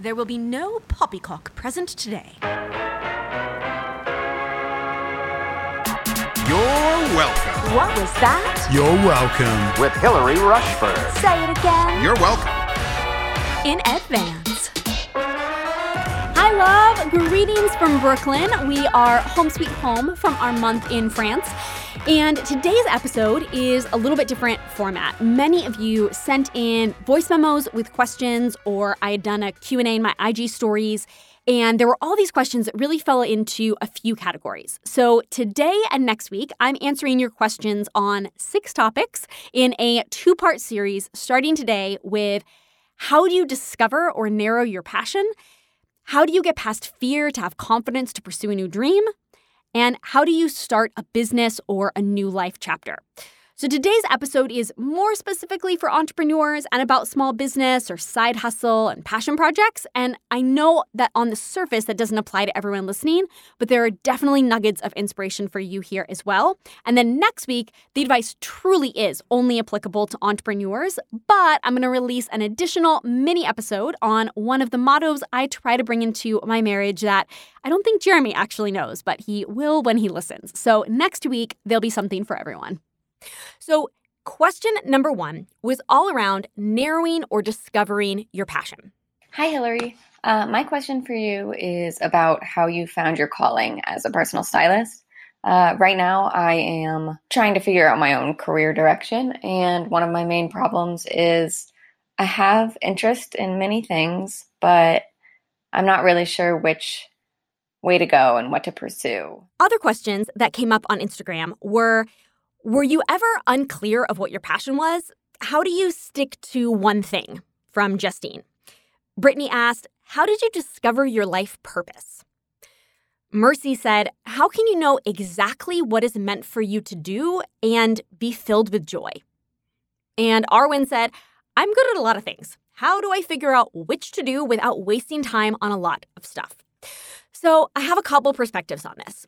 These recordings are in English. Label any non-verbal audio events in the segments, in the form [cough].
There will be no poppycock present today. You're welcome. What was that? You're welcome. with Hilary Rushford. Say it again. You're welcome. In advance. Hi, love. Greetings from Brooklyn. We are home sweet home from our month in France. And today's episode is a little bit different format. Many of you sent in voice memos with questions or I had done a Q&A in my IG stories and there were all these questions that really fell into a few categories. So today and next week, I'm answering your questions on six topics in a two-part series starting today with how do you discover or narrow your passion? How do you get past fear to have confidence to pursue a new dream? And how do you start a business or a new life chapter? So, today's episode is more specifically for entrepreneurs and about small business or side hustle and passion projects. And I know that on the surface, that doesn't apply to everyone listening, but there are definitely nuggets of inspiration for you here as well. And then next week, the advice truly is only applicable to entrepreneurs, but I'm going to release an additional mini episode on one of the mottos I try to bring into my marriage that I don't think Jeremy actually knows, but he will when he listens. So, next week, there'll be something for everyone. So, question number one was all around narrowing or discovering your passion. Hi, Hilary. Uh, my question for you is about how you found your calling as a personal stylist. Uh, right now, I am trying to figure out my own career direction, and one of my main problems is I have interest in many things, but I'm not really sure which way to go and what to pursue. Other questions that came up on Instagram were Were you ever unclear of what your passion was? How do you stick to one thing? From Justine. Brittany asked, How did you discover your life purpose? Mercy said, How can you know exactly what is meant for you to do and be filled with joy? And Arwen said, I'm good at a lot of things. How do I figure out which to do without wasting time on a lot of stuff? So I have a couple perspectives on this.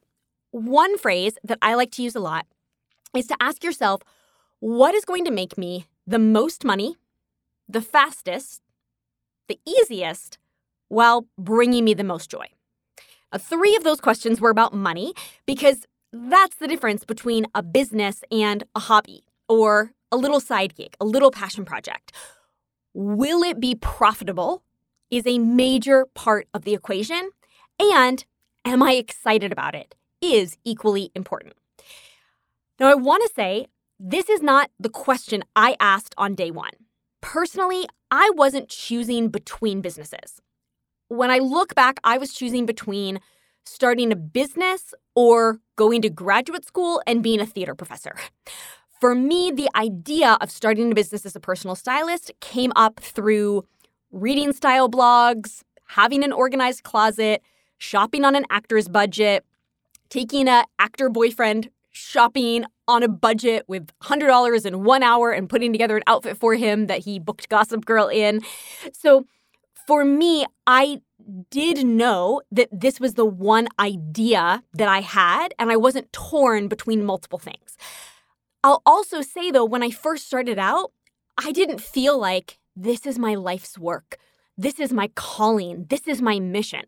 One phrase that I like to use a lot is to ask yourself, what is going to make me the most money, the fastest, the easiest, while bringing me the most joy? Uh, three of those questions were about money because that's the difference between a business and a hobby or a little side gig, a little passion project. Will it be profitable? Is a major part of the equation. And am I excited about it? Is equally important. Now, I want to say this is not the question I asked on day one. Personally, I wasn't choosing between businesses. When I look back, I was choosing between starting a business or going to graduate school and being a theater professor. For me, the idea of starting a business as a personal stylist came up through reading style blogs, having an organized closet, shopping on an actor's budget, taking a actor boyfriend shopping on a budget with $100 in 1 hour and putting together an outfit for him that he booked Gossip Girl in. So for me, I did know that this was the one idea that I had, and I wasn't torn between multiple things. I'll also say, though, when I first started out, I didn't feel like this is my life's work. This is my calling. This is my mission.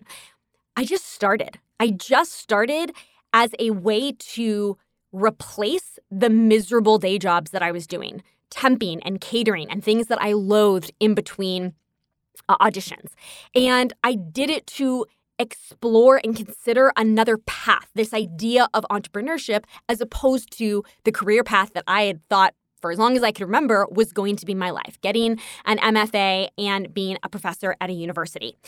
I just started. I just started as a way to replace the miserable day jobs that I was doing, temping and catering and things that I loathed in between uh, auditions. And I did it to explore and consider another path, this idea of entrepreneurship, as opposed to the career path that I had thought for as long as I could remember was going to be my life getting an MFA and being a professor at a university.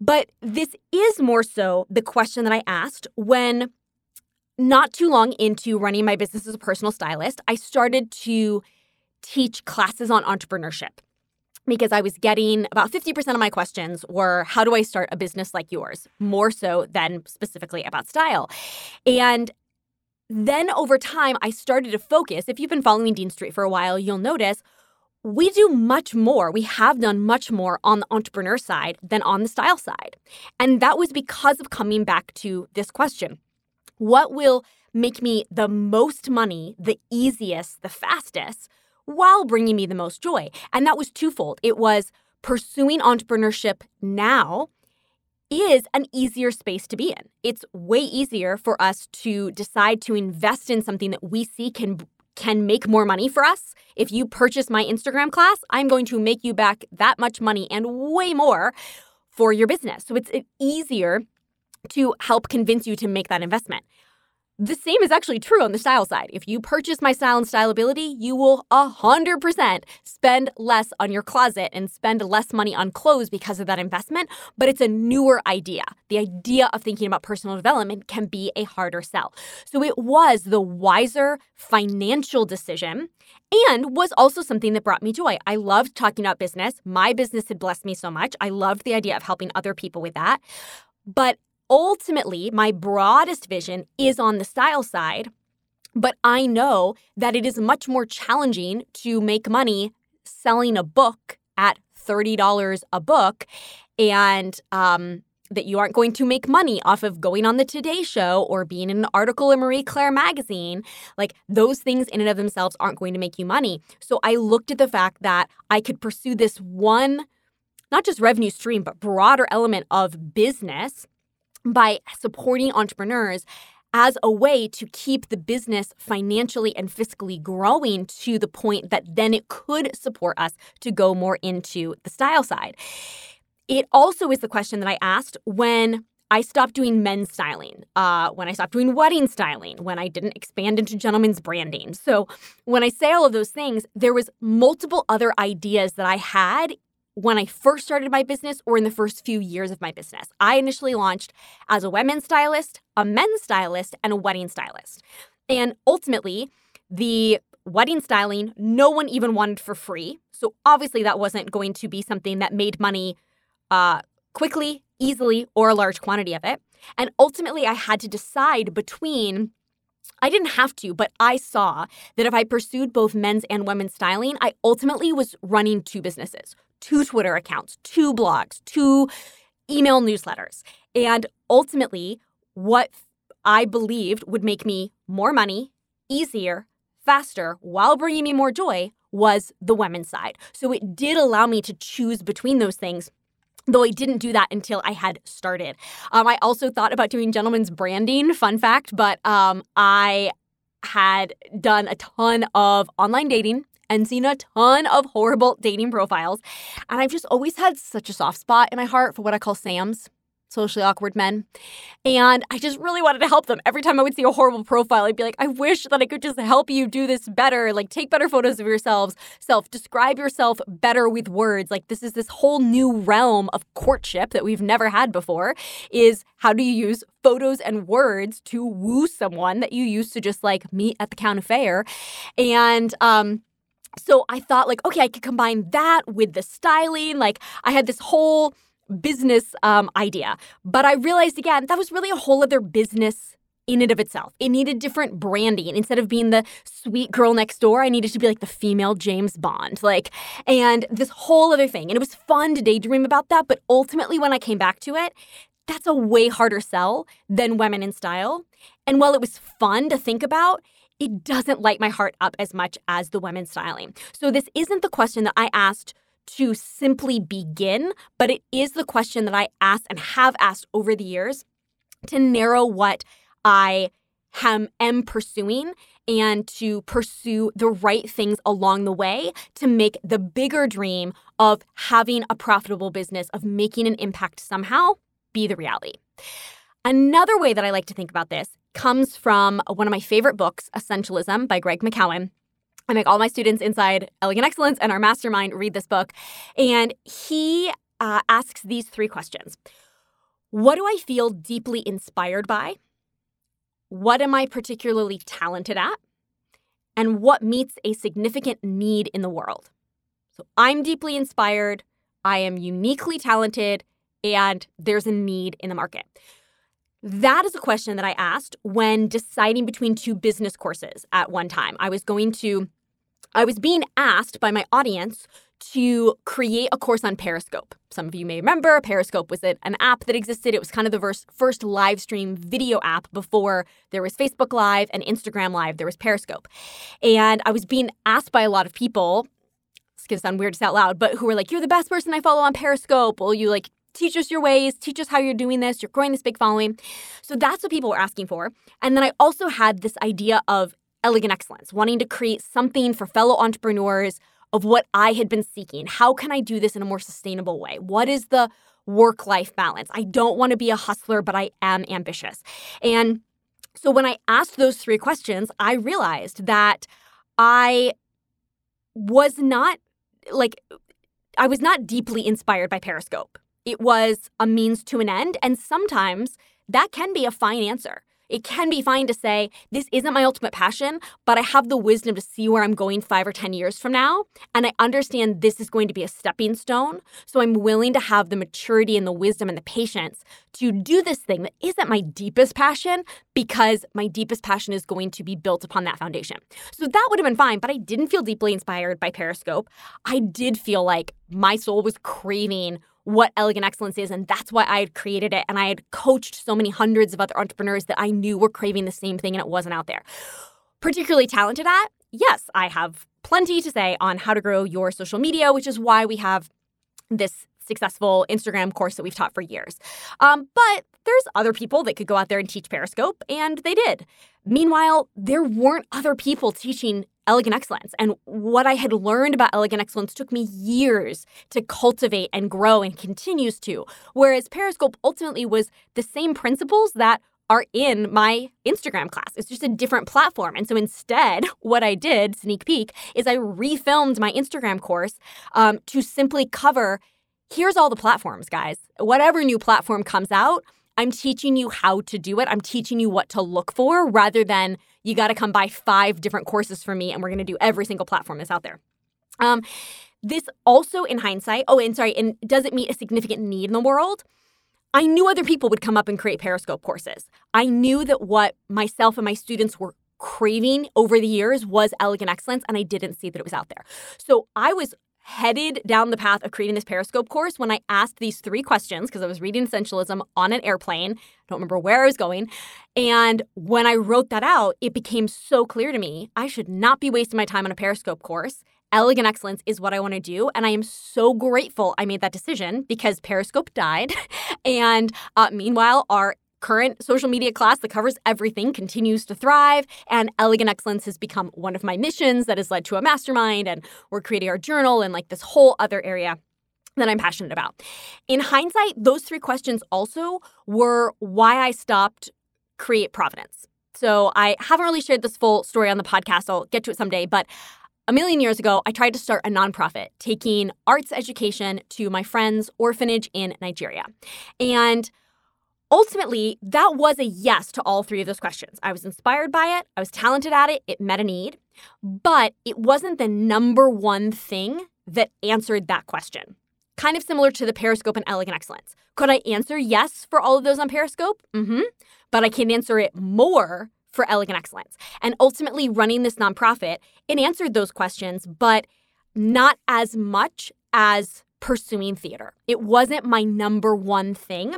But this is more so the question that I asked when not too long into running my business as a personal stylist, I started to teach classes on entrepreneurship because I was getting about 50% of my questions were how do I start a business like yours, more so than specifically about style. And then over time, I started to focus. If you've been following Dean Street for a while, you'll notice we do much more. We have done much more on the entrepreneur side than on the style side. And that was because of coming back to this question what will make me the most money, the easiest, the fastest, while bringing me the most joy? And that was twofold. It was pursuing entrepreneurship now is an easier space to be in. It's way easier for us to decide to invest in something that we see can can make more money for us. If you purchase my Instagram class, I'm going to make you back that much money and way more for your business. So it's easier to help convince you to make that investment. The same is actually true on the style side. If you purchase my style and stylability, you will 100% spend less on your closet and spend less money on clothes because of that investment, but it's a newer idea. The idea of thinking about personal development can be a harder sell. So it was the wiser financial decision and was also something that brought me joy. I loved talking about business. My business had blessed me so much. I loved the idea of helping other people with that. But ultimately, my broadest vision is on the style side, but I know that it is much more challenging to make money selling a book at $30 a book and um, that you aren't going to make money off of going on the Today Show or being in an article in Marie Claire magazine. Like those things in and of themselves aren't going to make you money. So I looked at the fact that I could pursue this one, not just revenue stream, but broader element of business by supporting entrepreneurs as a way to keep the business financially and fiscally growing to the point that then it could support us to go more into the style side. It also is the question that I asked when I stopped doing men's styling, uh, when I stopped doing wedding styling, when I didn't expand into gentlemen's branding. So when I say all of those things, there was multiple other ideas that I had when I first started my business or in the first few years of my business. I initially launched as a women's stylist, a men's stylist, and a wedding stylist. And ultimately, the wedding styling, no one even wanted for free. So obviously, that wasn't going to be something that made money uh, quickly, easily, or a large quantity of it. And ultimately, I had to decide between I didn't have to, but I saw that if I pursued both men's and women's styling, I ultimately was running two businesses, two Twitter accounts, two blogs, two email newsletters. And ultimately, what I believed would make me more money, easier, faster, while bringing me more joy was the women's side. So it did allow me to choose between those things though I didn't do that until I had started. Um, I also thought about doing gentlemen's branding, fun fact, but um, I had done a ton of online dating and seen a ton of horrible dating profiles. And I've just always had such a soft spot in my heart for what I call Sams socially awkward men. And I just really wanted to help them. Every time I would see a horrible profile, I'd be like, I wish that I could just help you do this better. Like, take better photos of yourselves, self, describe yourself better with words. Like, this is this whole new realm of courtship that we've never had before is how do you use photos and words to woo someone that you used to just like meet at the county fair? And, um, so I thought, like, okay, I could combine that with the styling. Like, I had this whole business um, idea. But I realized again, that was really a whole other business in and of itself. It needed different branding. Instead of being the sweet girl next door, I needed to be like the female James Bond. Like, and this whole other thing. And it was fun to daydream about that. But ultimately, when I came back to it, that's a way harder sell than Women in Style. And while it was fun to think about, it doesn't light my heart up as much as the women's styling. So, this isn't the question that I asked to simply begin, but it is the question that I ask and have asked over the years to narrow what I am, am pursuing and to pursue the right things along the way to make the bigger dream of having a profitable business, of making an impact somehow, be the reality. Another way that I like to think about this comes from one of my favorite books, Essentialism by Greg McKeown. I make all my students inside Elegant Excellence and our mastermind read this book. And he uh, asks these three questions What do I feel deeply inspired by? What am I particularly talented at? And what meets a significant need in the world? So I'm deeply inspired, I am uniquely talented, and there's a need in the market. That is a question that I asked when deciding between two business courses at one time. I was going to, I was being asked by my audience to create a course on Periscope. Some of you may remember Periscope was an app that existed. It was kind of the first, live stream video app before there was Facebook Live and Instagram Live. There was Periscope. And I was being asked by a lot of people it's gonna sound weird to say out loud, but who were like, You're the best person I follow on Periscope. Will you like teach us your ways, teach us how you're doing this, you're growing this big following. So that's what people were asking for. And then I also had this idea of elegant excellence, wanting to create something for fellow entrepreneurs of what I had been seeking. How can I do this in a more sustainable way? What is the work life balance? I don't want to be a hustler, but I am ambitious. And so when I asked those three questions, I realized that I was not like, I was not deeply inspired by Periscope. It was a means to an end. And sometimes that can be a fine answer. It can be fine to say, this isn't my ultimate passion, but I have the wisdom to see where I'm going five or 10 years from now. And I understand this is going to be a stepping stone. So I'm willing to have the maturity and the wisdom and the patience to do this thing that isn't my deepest passion because my deepest passion is going to be built upon that foundation. So that would have been fine, but I didn't feel deeply inspired by Periscope. I did feel like my soul was craving what elegant excellence is. And that's why I had created it. And I had coached so many hundreds of other entrepreneurs that I knew were craving the same thing and it wasn't out there. Particularly talented at, yes, I have plenty to say on how to grow your social media, which is why we have this successful Instagram course that we've taught for years. Um, but there's other people that could go out there and teach Periscope, and they did. Meanwhile, there weren't other people teaching elegant excellence. And what I had learned about elegant excellence took me years to cultivate and grow and continues to. Whereas Periscope ultimately was the same principles that are in my Instagram class. It's just a different platform. And so instead, [laughs] what I did, sneak peek, is I refilmed my Instagram course um, to simply cover here's all the platforms, guys. Whatever new platform comes out, I'm teaching you how to do it. I'm teaching you what to look for rather than you got to come buy five different courses from me and we're going to do every single platform that's out there. Um, this also, in hindsight, oh, and sorry, and does it meet a significant need in the world? I knew other people would come up and create Periscope courses. I knew that what myself and my students were craving over the years was elegant excellence, and I didn't see that it was out there. So I was headed down the path of creating this Periscope course when I asked these three questions because I was reading Essentialism on an airplane. I don't remember where I was going. And when I wrote that out, it became so clear to me I should not be wasting my time on a Periscope course. Elegant excellence is what I want to do. And I am so grateful I made that decision because Periscope died. [laughs] and uh, meanwhile, our current social media class that covers everything continues to thrive, and Elegant Excellence has become one of my missions that has led to a mastermind, and we're creating our journal and like this whole other area that I'm passionate about. In hindsight, those three questions also were why I stopped Create Providence. So I haven't really shared this full story on the podcast. I'll get to it someday, but a million years ago, I tried to start a nonprofit taking arts education to my friend's orphanage in Nigeria. And ultimately, that was a yes to all three of those questions. I was inspired by it, I was talented at it, it met a need, but it wasn't the number one thing that answered that question. Kind of similar to the Periscope and Elegant Excellence. Could I answer yes for all of those on Periscope? Mm hmm. But I can answer it more for Elegant Excellence. And ultimately, running this nonprofit, it answered those questions, but not as much as pursuing theater. It wasn't my number one thing.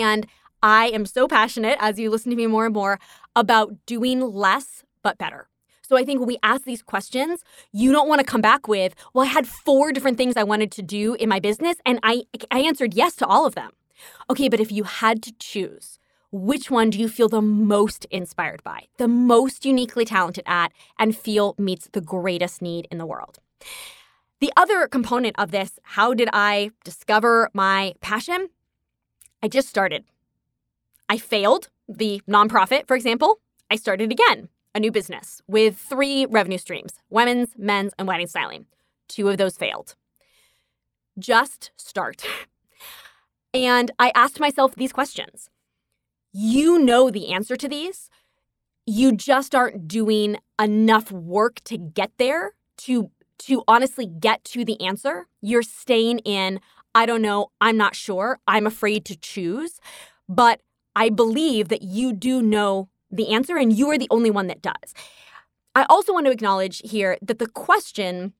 And I am so passionate, as you listen to me more and more, about doing less but better. So I think when we ask these questions, you don't want to come back with, well, I had four different things I wanted to do in my business, and I, I answered yes to all of them. Okay, but if you had to choose, which one do you feel the most inspired by, the most uniquely talented at, and feel meets the greatest need in the world? The other component of this, how did I discover my passion? I just started. I failed the nonprofit, for example. I started again, a new business with three revenue streams women's, men's, and wedding styling. Two of those failed. Just start. [laughs] and I asked myself these questions. You know the answer to these. You just aren't doing enough work to get there to to honestly get to the answer. You're staying in I don't know. I'm not sure. I'm afraid to choose. But I believe that you do know the answer and you are the only one that does. I also want to acknowledge here that the question,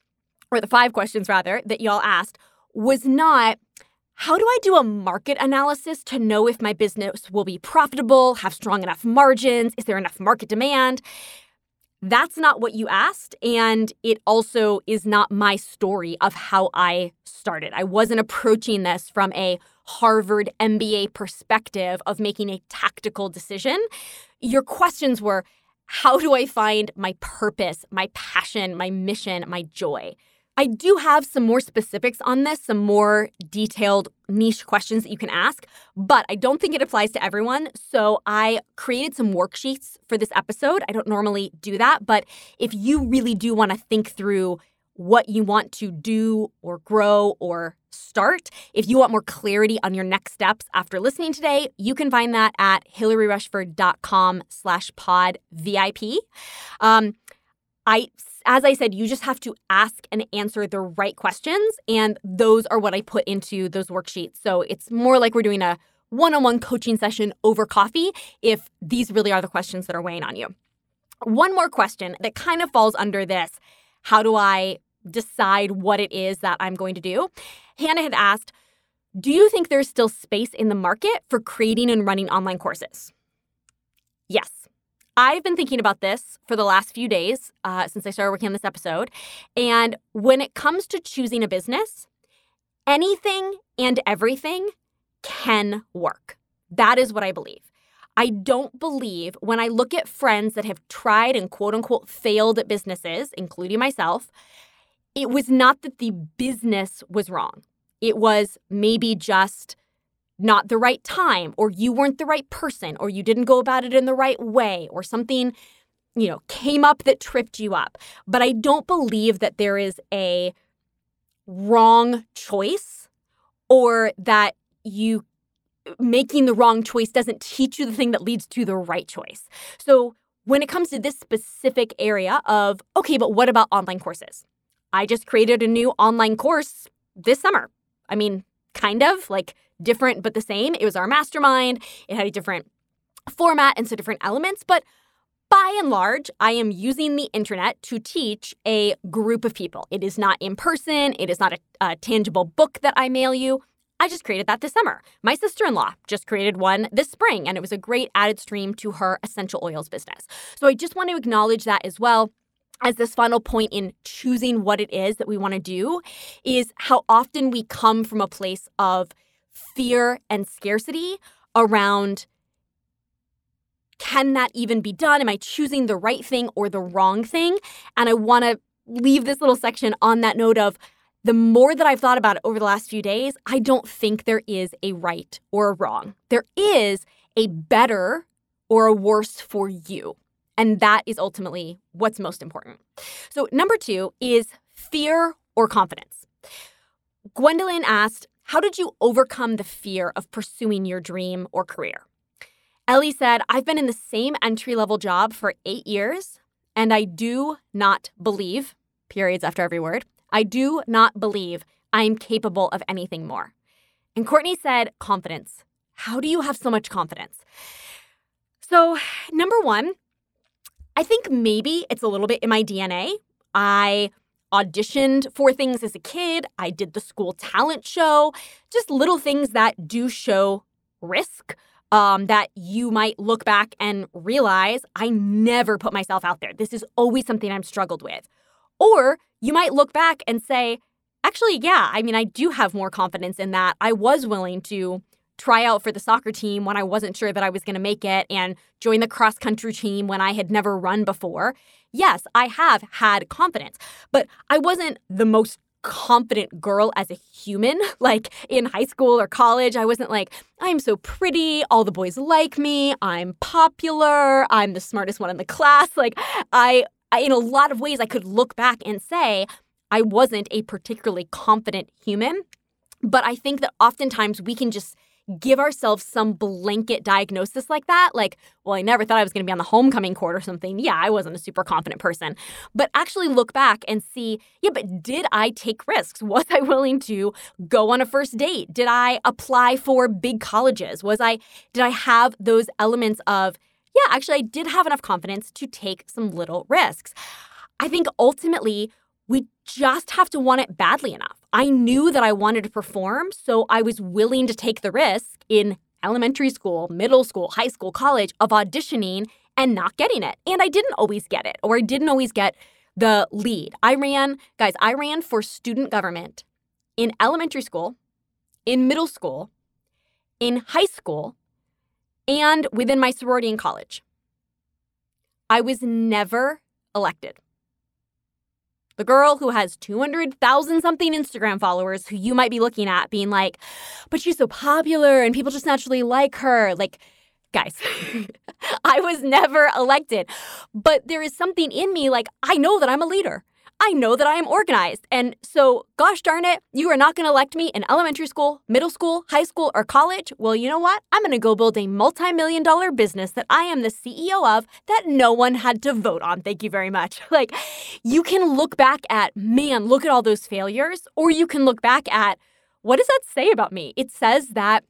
or the five questions rather, that y'all asked was not how do I do a market analysis to know if my business will be profitable, have strong enough margins, is there enough market demand? That's not what you asked. And it also is not my story of how I started. I wasn't approaching this from a Harvard MBA perspective of making a tactical decision. Your questions were how do I find my purpose, my passion, my mission, my joy? I do have some more specifics on this, some more detailed niche questions that you can ask, but I don't think it applies to everyone. So I created some worksheets for this episode. I don't normally do that, but if you really do want to think through what you want to do or grow or start, if you want more clarity on your next steps after listening today, you can find that at hilaryrushford.com slash pod VIP. Um, I as I said, you just have to ask and answer the right questions. And those are what I put into those worksheets. So it's more like we're doing a one on one coaching session over coffee if these really are the questions that are weighing on you. One more question that kind of falls under this how do I decide what it is that I'm going to do? Hannah had asked, Do you think there's still space in the market for creating and running online courses? Yes. I've been thinking about this for the last few days uh, since I started working on this episode. And when it comes to choosing a business, anything and everything can work. That is what I believe. I don't believe when I look at friends that have tried and quote unquote failed at businesses, including myself, it was not that the business was wrong. It was maybe just not the right time or you weren't the right person or you didn't go about it in the right way or something you know came up that tripped you up. But i don't believe that there is a wrong choice or that you making the wrong choice doesn't teach you the thing that leads to the right choice. So when it comes to this specific area of okay but what about online courses? I just created a new online course this summer. I mean kind of like different but the same. It was our mastermind. It had a different format and so different elements, but by and large, I am using the internet to teach a group of people. It is not in person, it is not a, a tangible book that I mail you. I just created that this summer. My sister in law just created one this spring, and it was a great added stream to her essential oils business. So I just want to acknowledge that as well as this final point in choosing what it is that we want to do is how often we come from a place of fear and scarcity around can that even be done? Am I choosing the right thing or the wrong thing? And I want to leave this little section on that note of the more that I've thought about it over the last few days, I don't think there is a right or a wrong. There is a better or a worse for you. And that is ultimately what's most important. So, number two is fear or confidence. Gwendolyn asked, How did you overcome the fear of pursuing your dream or career? Ellie said, I've been in the same entry level job for eight years, and I do not believe, periods after every word, I do not believe I am capable of anything more. And Courtney said, Confidence. How do you have so much confidence? So, number one, I think maybe it's a little bit in my DNA. I auditioned for things as a kid, I did the school talent show, just little things that do show risk. Um, that you might look back and realize I never put myself out there. This is always something I'm struggled with. Or you might look back and say, actually, yeah, I mean, I do have more confidence in that. I was willing to try out for the soccer team when I wasn't sure that I was going to make it and join the cross country team when I had never run before. Yes, I have had confidence, but I wasn't the most confident girl as a human. [laughs] Like in high school or college, I wasn't like, I'm so pretty, all the boys like me, I'm popular, I'm the smartest one in the class. Like I, I in a lot of ways I could look back and say I wasn't a particularly confident human. But I think that oftentimes we can just give ourselves some blanket diagnosis like that. Like, well, I never thought I was going to be on the homecoming court or something. Yeah, I wasn't a super confident person. But actually look back and see, yeah, but did I take risks? [laughs] Was I willing to go on a first date? Did I apply for big colleges? Was I, did I have those elements of, yeah, actually, I did have enough confidence to take some little risks. I think ultimately, we just have to want it badly enough. I knew that I wanted to perform, so I was willing to take the risk in elementary school, middle school, high school, college of auditioning and not getting it. And I didn't always get it, or I didn't always get the lead. I ran, guys, I ran for student government in elementary school, in middle school, in high school, and within my sorority in college. I was never elected. The girl who has 200,000 something Instagram followers who you might be looking at being like, but she's so popular and people just naturally like her. Like, guys, [laughs] I was never elected. But there is something in me like, I know that I'm a leader. I know that I am organized. And so, gosh darn it, you are not going to elect me in elementary school, middle school, high school, or college. Well, you know what? I'm going to go build a multi million dollar business that I am the CEO of that no one had to vote on. Thank you very much. [laughs] Like, you can look back at, man, look at all those failures, or you can look back at, what does that say about me? It says that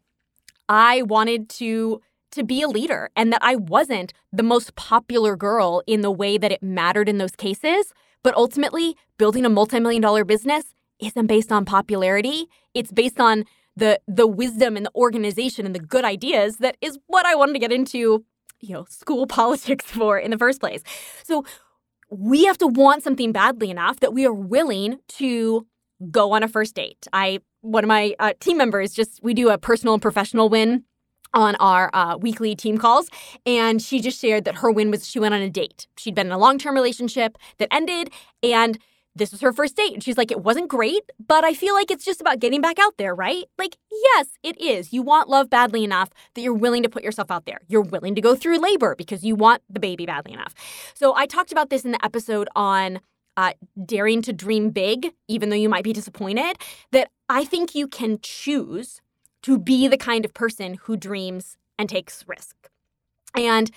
I wanted to to be a leader and that I wasn't the most popular girl in the way that it mattered in those cases. But ultimately, building a multi-million dollar business isn't based on popularity. It's based on the the wisdom and the organization and the good ideas that is what I wanted to get into, you know, school [laughs] politics for in the first place. So we have to want something badly enough that we are willing to go on a first date. I one of my uh, team members just we do a personal and professional win on our uh, weekly team calls. And she just shared that her win was she went on a date. She'd been in a long term relationship that ended, and this was her first date. And she's like, it wasn't great, but I feel like it's just about getting back out there, right? Like, yes, it is. You want love badly enough that you're willing to put yourself out there. You're willing to go through labor because you want the baby badly enough. So I talked about this in the episode on. Uh, daring to dream big, even though you might be disappointed, that I think you can choose to be the kind of person who dreams and takes risk. And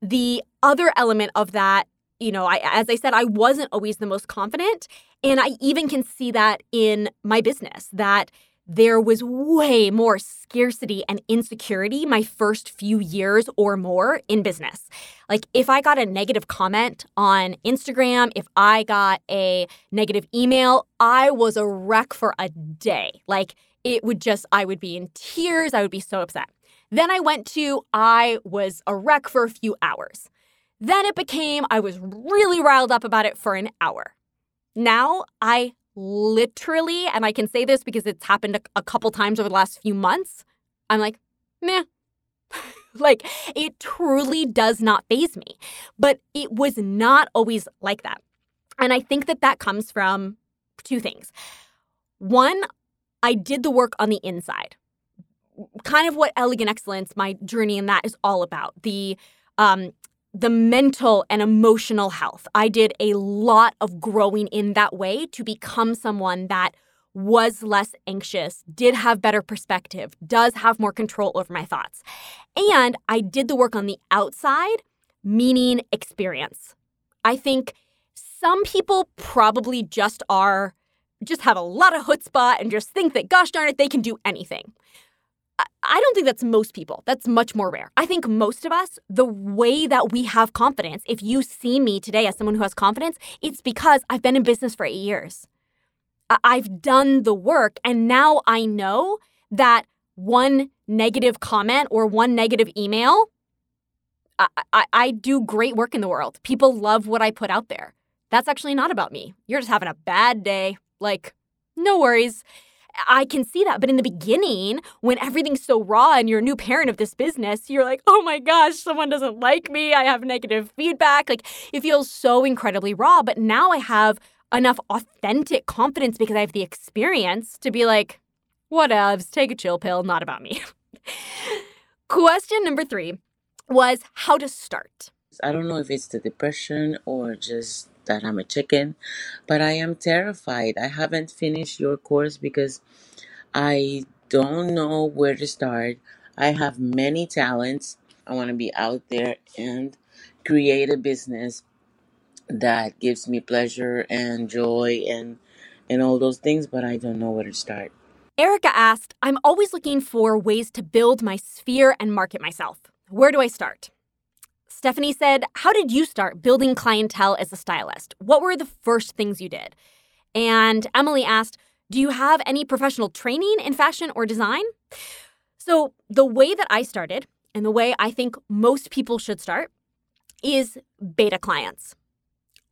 the other element of that, you know, I, as I said, I wasn't always the most confident. And I even can see that in my business, that there was way more scarcity and insecurity my first few years or more in business. Like, if I got a negative comment on Instagram, if I got a negative email, I was a wreck for a day. Like, it would just, I would be in tears. I would be so upset. Then I went to, I was a wreck for a few hours. Then it became, I was really riled up about it for an hour. Now I literally, and I can say this because it's happened a, a couple times over the last few months, I'm like, meh. [laughs] like it truly does not phase me. But it was not always like that. And I think that that comes from two things. One, I did the work on the inside. Kind of what elegant excellence, my journey in that is all about. The um the mental and emotional health. I did a lot of growing in that way to become someone that was less anxious, did have better perspective, does have more control over my thoughts. And I did the work on the outside, meaning experience. I think some people probably just are just have a lot of chutzpah and just think that, gosh darn it, they can do anything. I don't think that's most people. That's much more rare. I think most of us, the way that we have confidence, if you see me today as someone who has confidence, it's because I've been in business for eight years. I've done the work, and now I know that one negative comment or one negative email, I, I, I do great work in the world. People love what I put out there. That's actually not about me. You're just having a bad day. Like, no worries. I can see that. But in the beginning, when everything's so raw and you're a new parent of this business, you're like, oh my gosh, someone doesn't like me. I have negative feedback. Like, it feels so incredibly raw. But now I have enough authentic confidence because I have the experience to be like, whatevs, take a chill pill, not about me. [laughs] Question number three was how to start. I don't know if it's the depression or just that I'm a chicken, but I am terrified. I haven't finished your course because I don't know where to start. I have many talents. I want to be out there and create a business that gives me pleasure and joy and and all those things, but I don't know where to start. Erica asked, I'm always looking for ways to build my sphere and market myself. Where do I start? Stephanie said, How did you start building clientele as a stylist? What were the first things you did? And Emily asked, Do you have any professional training in fashion or design? So, the way that I started, and the way I think most people should start, is beta clients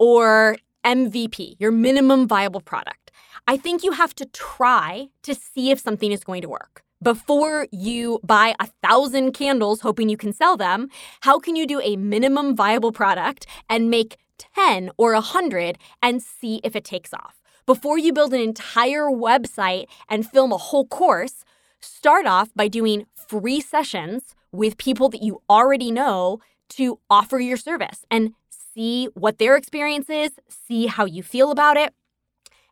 or MVP, your minimum viable product. I think you have to try to see if something is going to work. Before you buy a thousand candles hoping you can sell them, how can you do a minimum viable product and make 10 or 100 and see if it takes off? Before you build an entire website and film a whole course, start off by doing free sessions with people that you already know to offer your service and see what their experience is, see how you feel about it,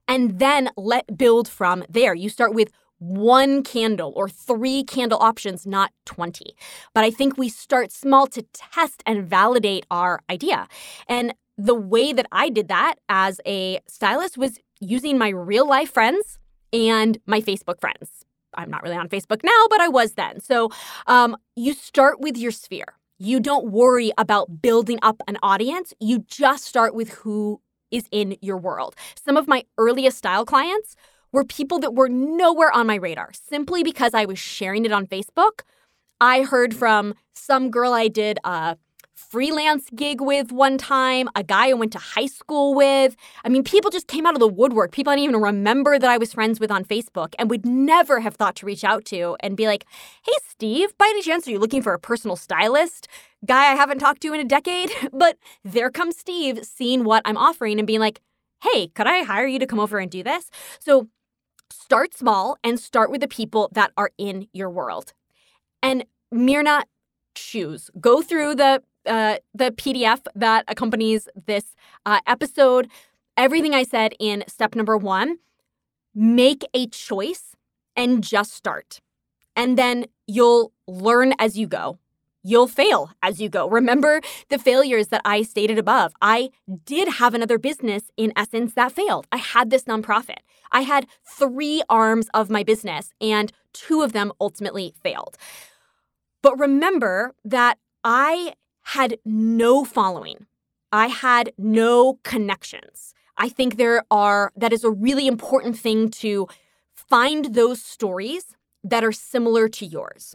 and then let build from there. You start with one candle or three candle options, not 20. But I think we start small to test and validate our idea. And the way that I did that as a stylist was using my real life friends and my Facebook friends. I'm not really on Facebook now, but I was then. So um, you start with your sphere. You don't worry about building up an audience. You just start with who is in your world. Some of my earliest style clients were people that were nowhere on my radar simply because I was sharing it on Facebook. I heard from some girl I did a freelance gig with one time, a guy I went to high school with. I mean, people just came out of the woodwork. People I didn't even remember that I was friends with on Facebook and would never have thought to reach out to and be like, hey, Steve, by any chance, are you looking for a personal stylist? Guy I haven't talked to in a decade. [laughs] But there comes Steve seeing what I'm offering and being like, hey, could I hire you to come over and do this? So start small and start with the people that are in your world. And Mirna, choose. Go through the uh, the PDF that accompanies this uh, episode. Everything I said in step number one. Make a choice and just start. And then you'll learn as you go. You'll fail as you go. Remember the failures that I stated above. I did have another business in essence that failed. I had this nonprofit. I had three arms of my business, and two of them ultimately failed. But remember that I had no following, I had no connections. I think there are, that is a really important thing to find those stories that are similar to yours.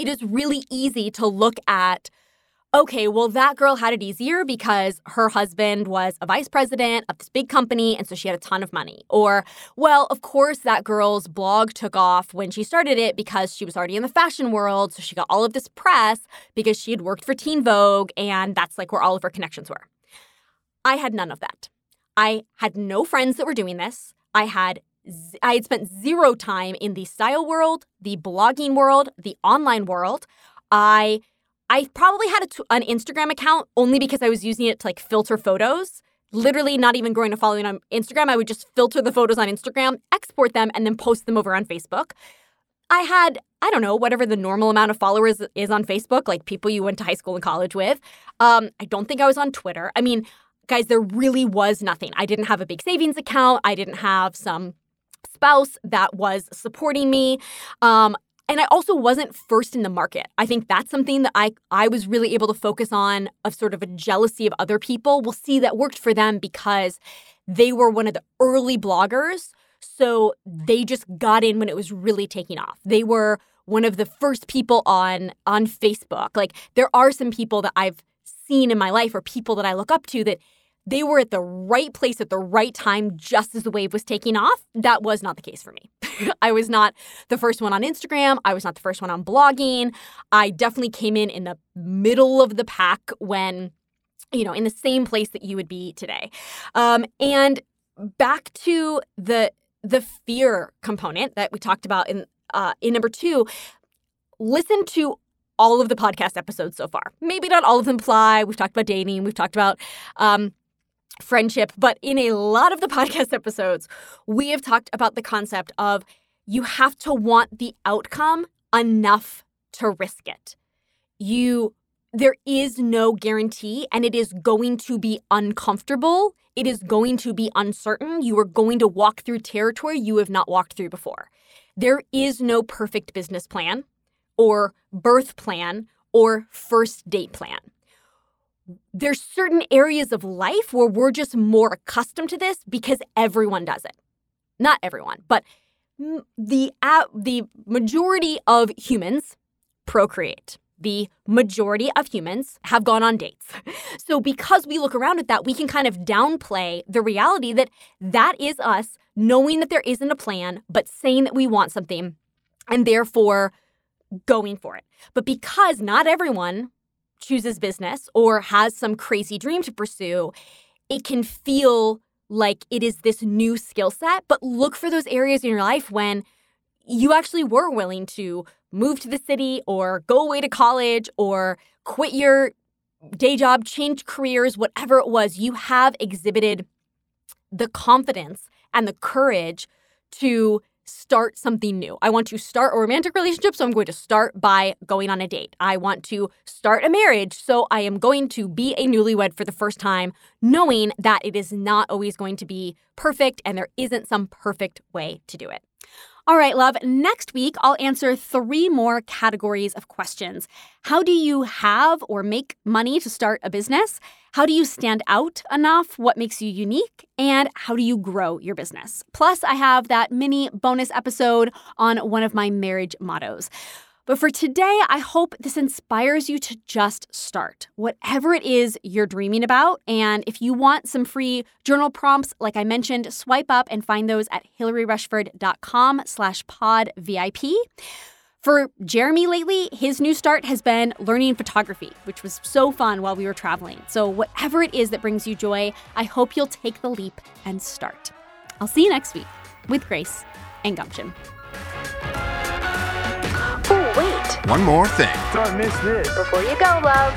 It is really easy to look at okay, well, that girl had it easier because her husband was a vice president of this big company, and so she had a ton of money. Or, well, of course, that girl's blog took off when she started it because she was already in the fashion world. So she got all of this press because she had worked for Teen Vogue, and that's like where all of her connections were. I had none of that. I had no friends that were doing this. I had I had spent zero time in the style world, the blogging world, the online world. I I probably had an Instagram account only because I was using it to like filter photos. Literally, not even going to following on Instagram. I would just filter the photos on Instagram, export them, and then post them over on Facebook. I had, I don't know, whatever the normal amount of followers is on Facebook, like people you went to high school and college with. Um, I don't think I was on Twitter. I mean, guys, there really was nothing. I didn't have a big savings account. I didn't have some spouse that was supporting me. Um, and I also wasn't first in the market. I think that's something that I I was really able to focus on of sort of a jealousy of other people. We'll see that worked for them because they were one of the early bloggers. So they just got in when it was really taking off. They were one of the first people on on Facebook. Like there are some people that I've seen in my life or people that I look up to that they were at the right place at the right time just as the wave was taking off. That was not the case for me. [laughs] I was not the first one on Instagram. I was not the first one on blogging. I definitely came in in the middle of the pack when, you know, in the same place that you would be today. Um, and back to the the fear component that we talked about in uh, in number two. Listen to all of the podcast episodes so far. Maybe not all of them apply. We've talked about dating. We've talked about um, friendship, but in a lot of the [laughs] podcast episodes, we have talked about the concept of you have to want the outcome enough to risk it. You there is no guarantee and it is going to be uncomfortable. It is going to be uncertain. You are going to walk through territory you have not walked through before. There is no perfect business plan or birth plan or first date plan there's certain areas of life where we're just more accustomed to this because everyone does it. Not everyone, but the uh, the majority of humans procreate. the majority of humans have gone on dates. [laughs] So, because we look around at that, we can kind of downplay the reality that that is us knowing that there isn't a plan, but saying that we want something and therefore going for it. But because not everyone chooses business or has some crazy dream to pursue, it can feel like it is this new skill set. But look for those areas in your life when you actually were willing to move to the city or go away to college or quit your day job, change careers, whatever it was, you have exhibited the confidence and the courage to start something new. I want to start a romantic relationship, so I'm going to start by going on a date. I want to start a marriage, so I am going to be a newlywed for the first time, knowing that it is not always going to be perfect and there isn't some perfect way to do it. All right, love. Next week, I'll answer three more categories of questions. How do you have or make money to start a business? How do you stand out enough? What makes you unique? And how do you grow your business? Plus, I have that mini bonus episode on one of my marriage mottos. But for today, I hope this inspires you to just start, whatever it is you're dreaming about. And if you want some free journal prompts, like I mentioned, swipe up and find those at hilaryrushford.com slash pod VIP. For Jeremy lately, his new start has been learning photography, which was so fun while we were traveling. So, whatever it is that brings you joy, I hope you'll take the leap and start. I'll see you next week with grace and gumption. One more thing. Don't miss this. Before you go, love.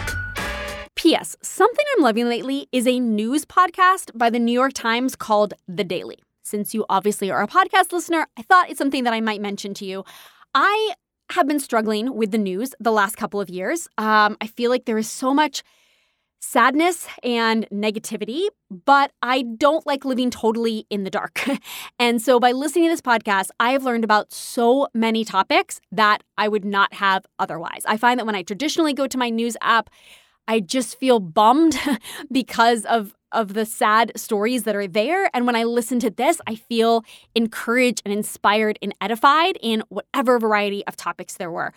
P.S. Something I'm loving lately is a news podcast by the New York Times called The Daily. Since you obviously are a podcast listener, I thought it's something that I might mention to you. I have been struggling with the news the last couple of years. Um, I feel like there is so much sadness and negativity, but I don't like living totally in the dark. [laughs] and so by listening to this podcast, I have learned about so many topics that I would not have otherwise. I find that when I traditionally go to my news app, I just feel bummed [laughs] because of of the sad stories that are there. And when I listen to this, I feel encouraged and inspired and edified in whatever variety of topics there were.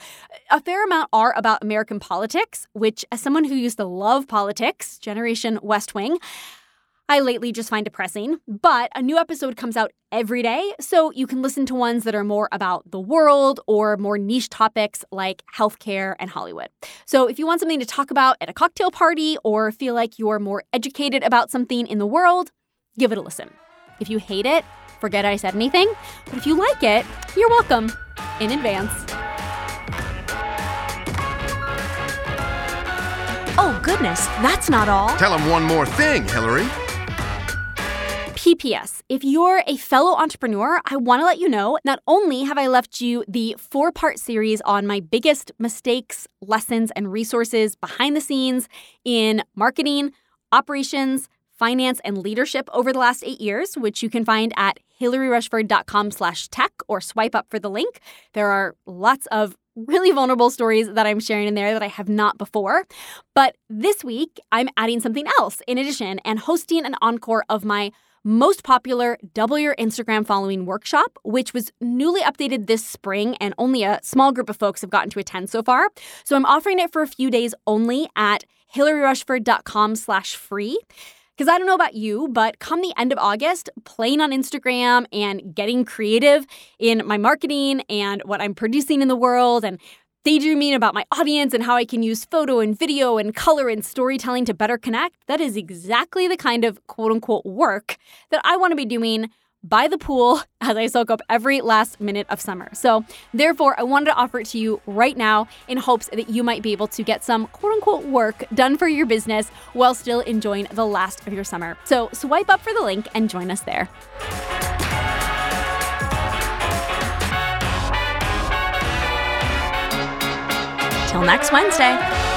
A fair amount are about American politics, which, as someone who used to love politics, Generation West Wing, I lately just find depressing, but a new episode comes out every day, so you can listen to ones that are more about the world or more niche topics like healthcare and Hollywood. So if you want something to talk about at a cocktail party or feel like you're more educated about something in the world, give it a listen. If you hate it, forget I said anything, but if you like it, you're welcome in advance. Oh, goodness, that's not all. Tell him one more thing, Hilary. PPS, if you're a fellow entrepreneur, I want to let you know not only have I left you the four part series on my biggest mistakes, lessons, and resources behind the scenes in marketing, operations, finance, and leadership over the last eight years, which you can find at hilaryrushford.com slash tech or swipe up for the link. There are lots of really vulnerable stories that I'm sharing in there that I have not before. But this week, I'm adding something else in addition and hosting an encore of my most popular Double Your Instagram Following workshop, which was newly updated this spring, and only a small group of folks have gotten to attend so far. So I'm offering it for a few days only at hilaryrushford.com slash free. Because I don't know about you, but come the end of August, playing on Instagram and getting creative in my marketing and what I'm producing in the world and daydreaming about my audience and how I can use photo and video and color and storytelling to better connect, that is exactly the kind of quote unquote work that I want to be doing by the pool as I soak up every last minute of summer. So, therefore, I wanted to offer it to you right now in hopes that you might be able to get some quote unquote work done for your business while still enjoying the last of your summer. So, swipe up for the link and join us there. Till next Wednesday.